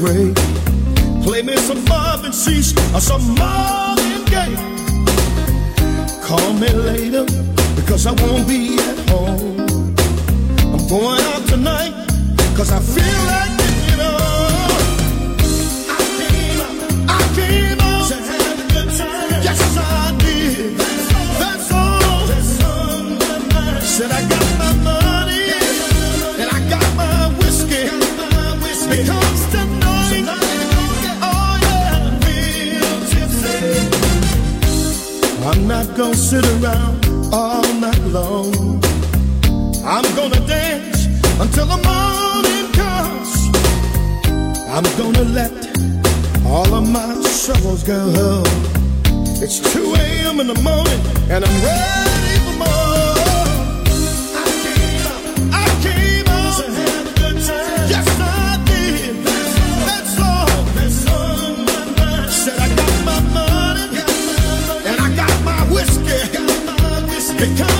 Play me some Marvin Sease or some Marvin Gaye. Call me later because I won't be I'm gonna let all of my troubles go. It's 2 a.m. in the morning and I'm ready for more. I came I came a good time. Yes, I did. That's all. That's mind. Said I got my money and I got my whiskey. Because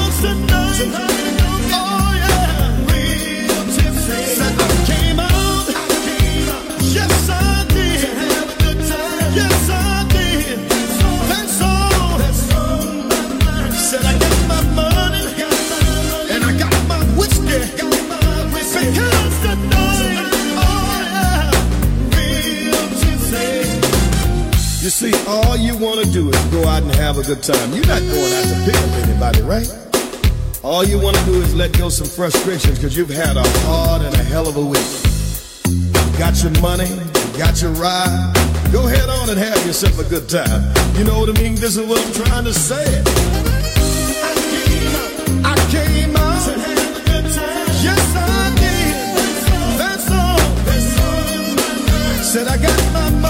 see, all you want to do is go out and have a good time. You're not going out to pick up anybody, right? All you want to do is let go some frustrations because you've had a hard and a hell of a week. Got your money, got your ride. Go head on and have yourself a good time. You know what I mean? This is what I'm trying to say. I came out, I came out to have a good time. Yes, I did. That's all. Said I got my money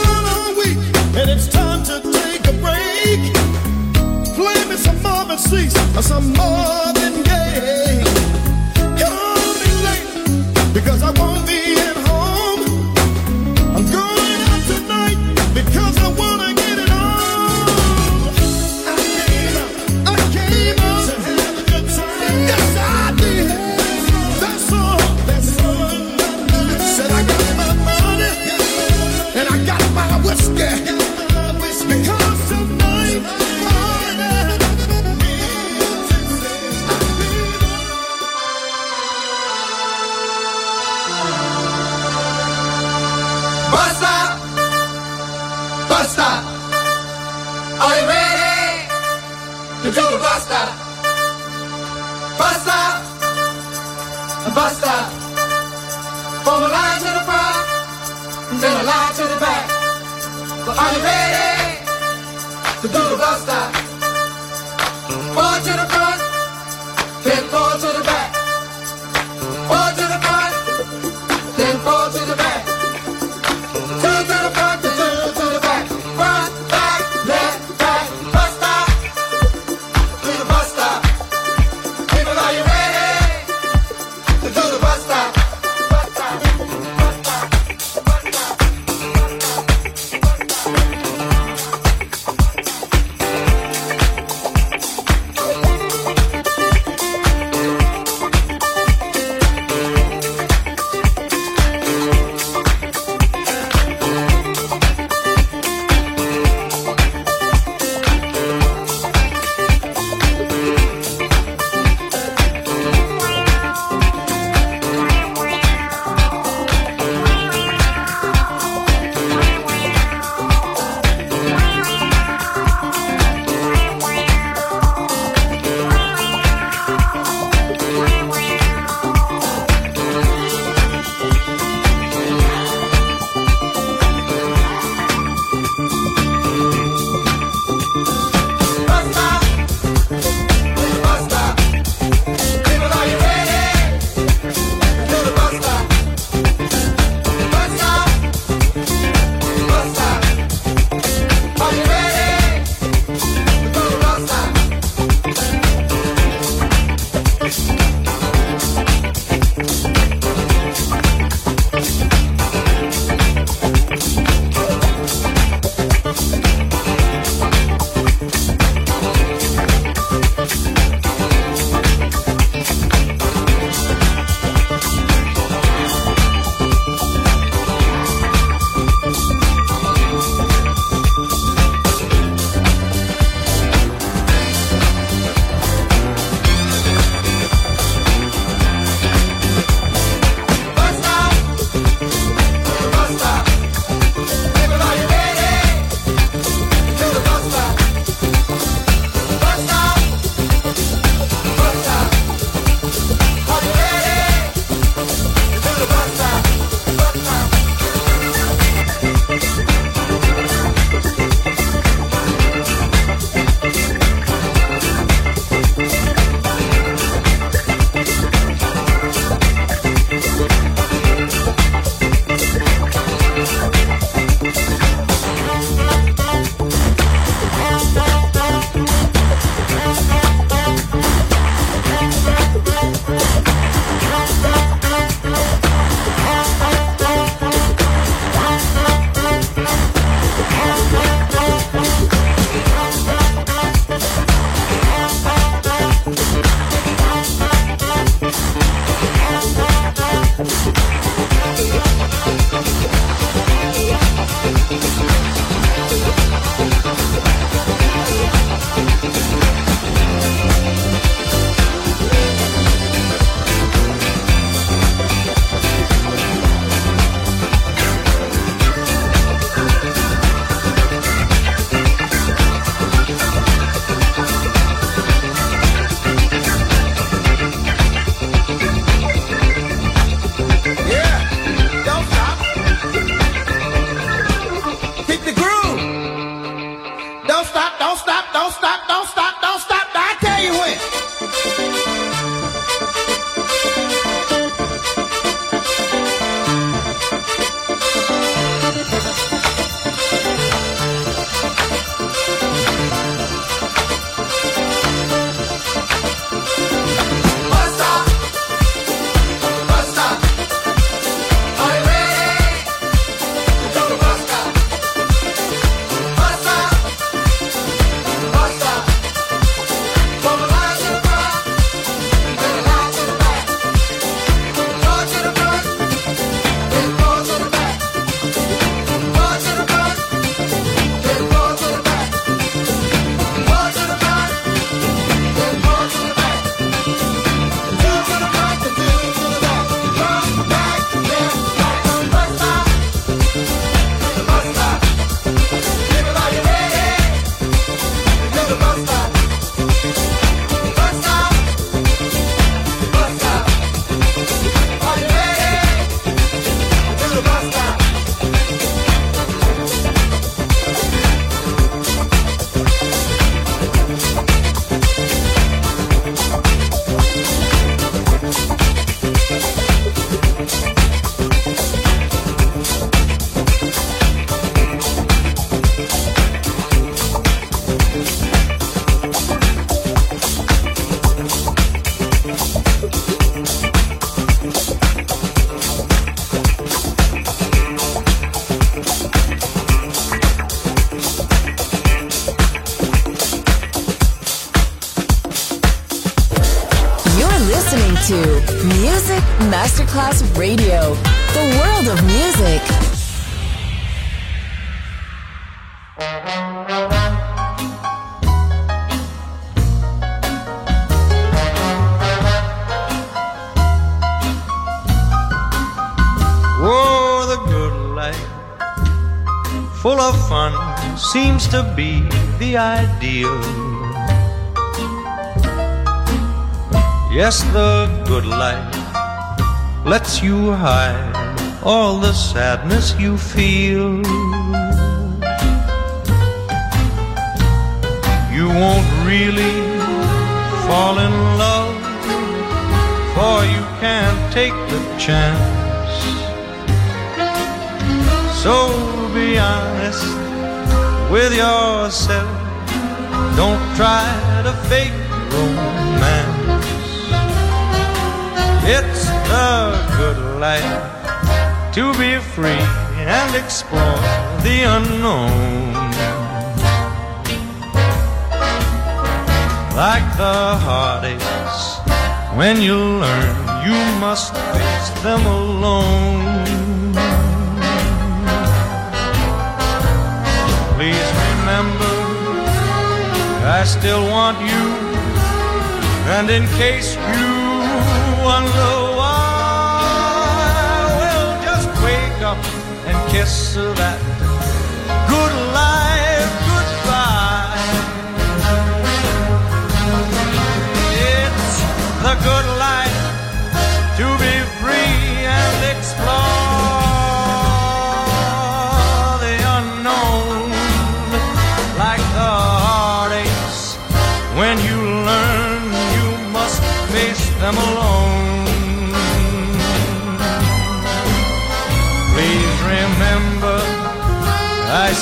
some Marvin to be the ideal. Yes, the good life lets you hide all the sadness you feel. You won't really fall in love, for you can't take the chance. So be honest with yourself. Don't try to fake romance. It's the good life to be free and explore the unknown. Like the heartaches, when you learn you must face them alone. Remember, I still want you, and in case you wonder why, well, just wake up and kiss that good life goodbye. It's the good life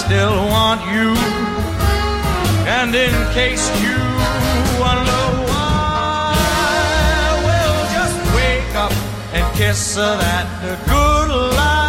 still want you, and in case you wonder why, well, just wake up and kiss her that good life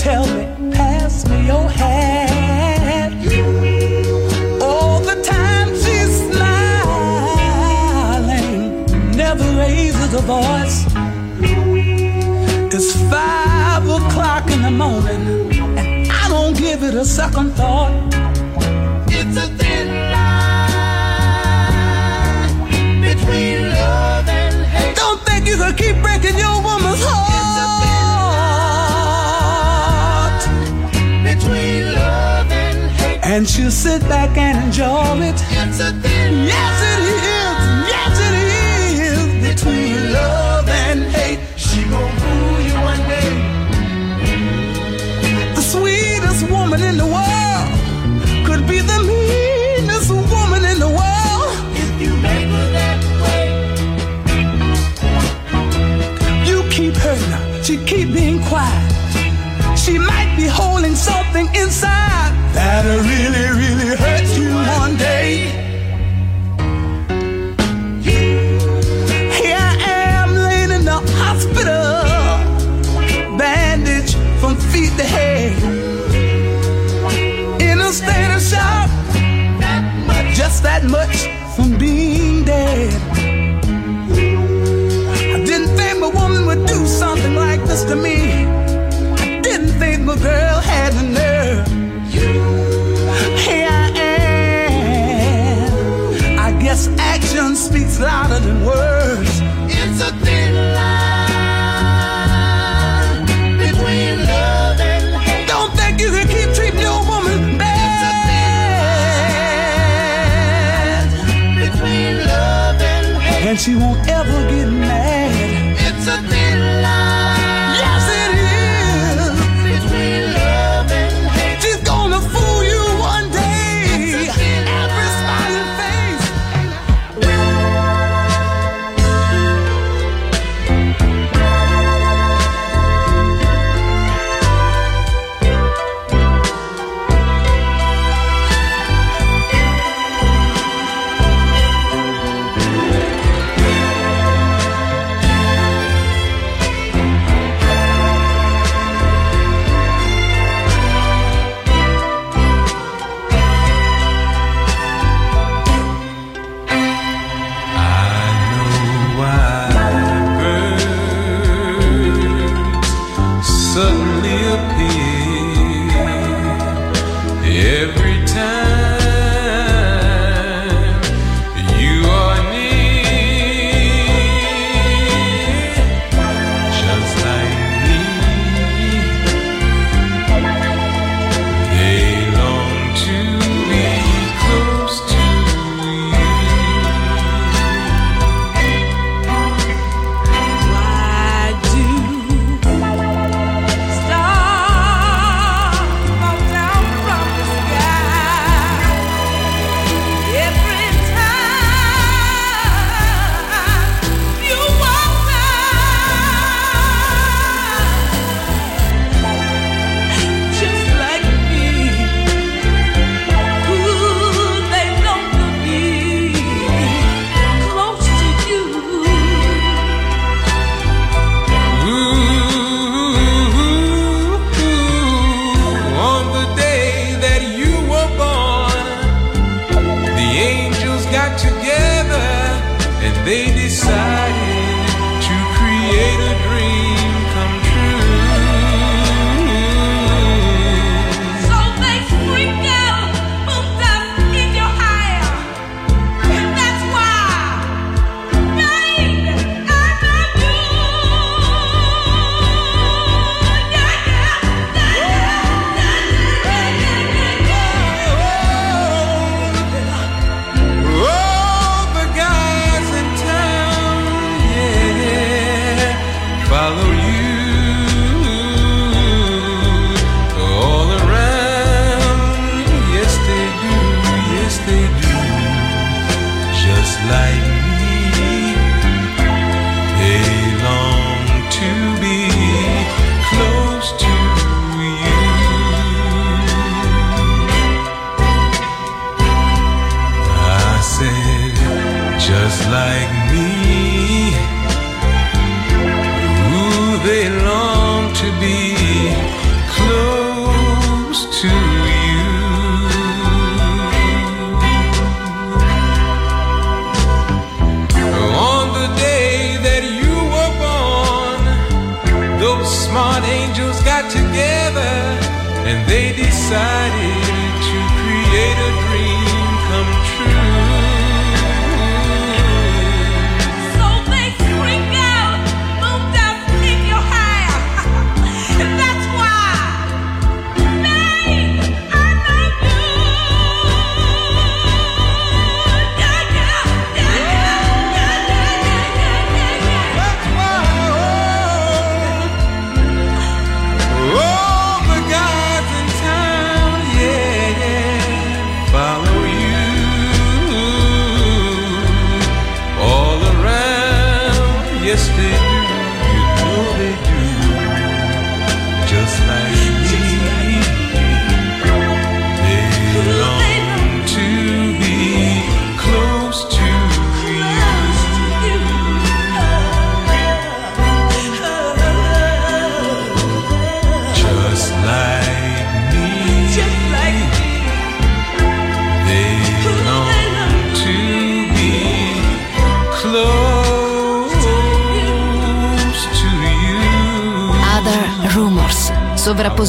Tell me, pass me your hat. All the time she's smiling, never raises a voice. It's five o'clock in the morning, and I don't give it a second thought. It's a thin line between love and hate. Don't think you can keep breaking your. Won't you sit back and enjoy it? Yes, it is. that much from being dead. I didn't think a woman would do something like this to me. she won't ever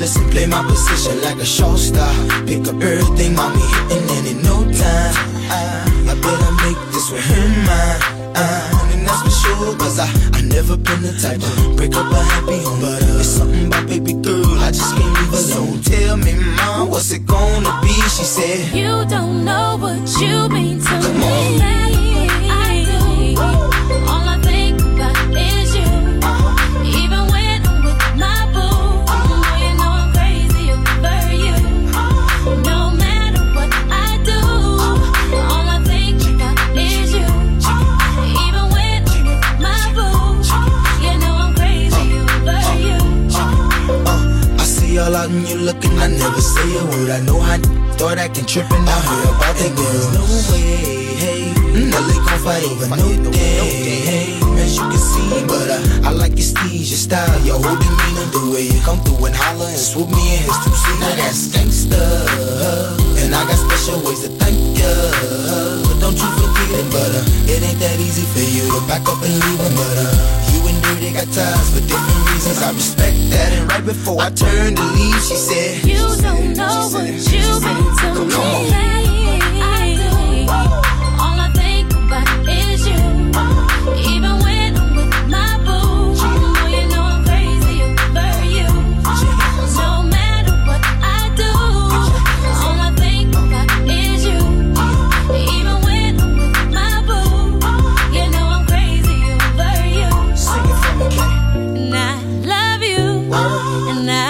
listen, play my position like a show star. Pick up everything, mommy, hitting, and in no time, I, better make this with him mine. And that's for sure, cause I, I never been the type to break up a happy home. But uh, it's something about baby girl, I just can't leave alone. So tell me, mom, what's it gonna be? She said, You don't know what you mean to Come me. On. all out and you looking. I never say a word. I know I thought I can trip and I heard about the girls. No way, hey. Mm, LA gon' fight over no day, hey. As you can see, but I, I like your steeze, your style, your whole demeanor, the way you come through and holler and swoop me in his two seat. Now that's gangsta, and I got special ways to thank ya. But don't you forget it, but uh, it ain't that easy for you to back up and leave him. But uh, you and Dirty got ties for different cause I respect that. And right before I turned to leave, she said, You don't know what you've been to me. and I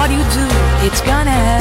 what you do, it's gonna happen.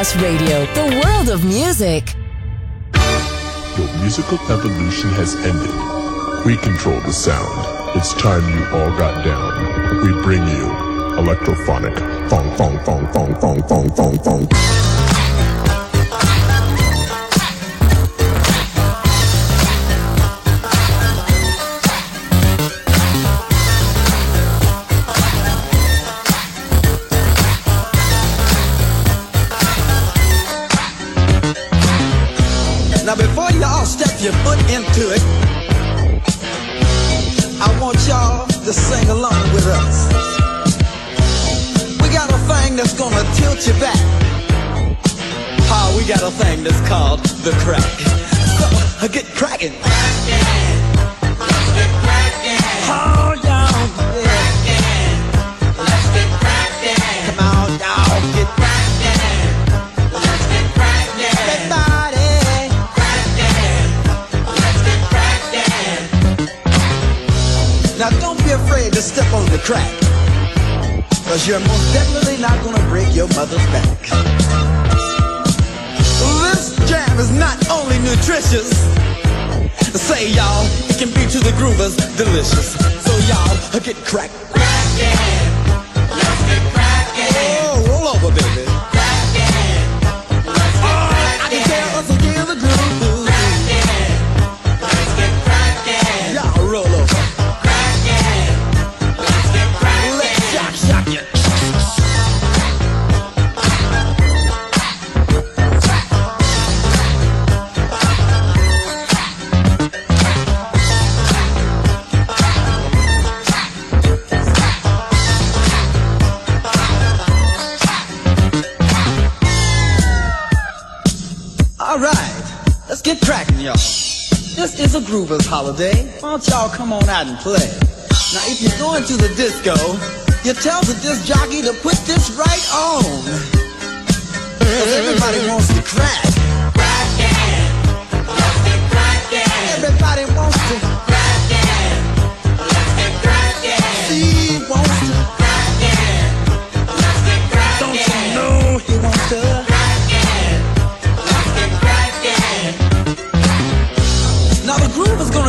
Radio, the world of music. Your musical evolution has ended. We control the sound. It's time you all got down. We bring you electrophonic. Let's get cracking, y'all. This is a groover's holiday. Why don't y'all come on out and play? Now, if you're going to the disco, you tell the disc jockey to put this right on. Cause everybody wants to crack. Everybody wants to. Steve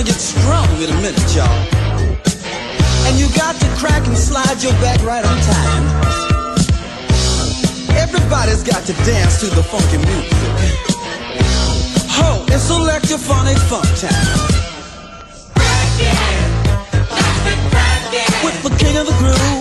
gonna get strong in a minute, y'all. And you got to crack and slide your back right on time. Everybody's got to dance to the funky music. Ho, it's electrophonic funk time. With the king of the groove.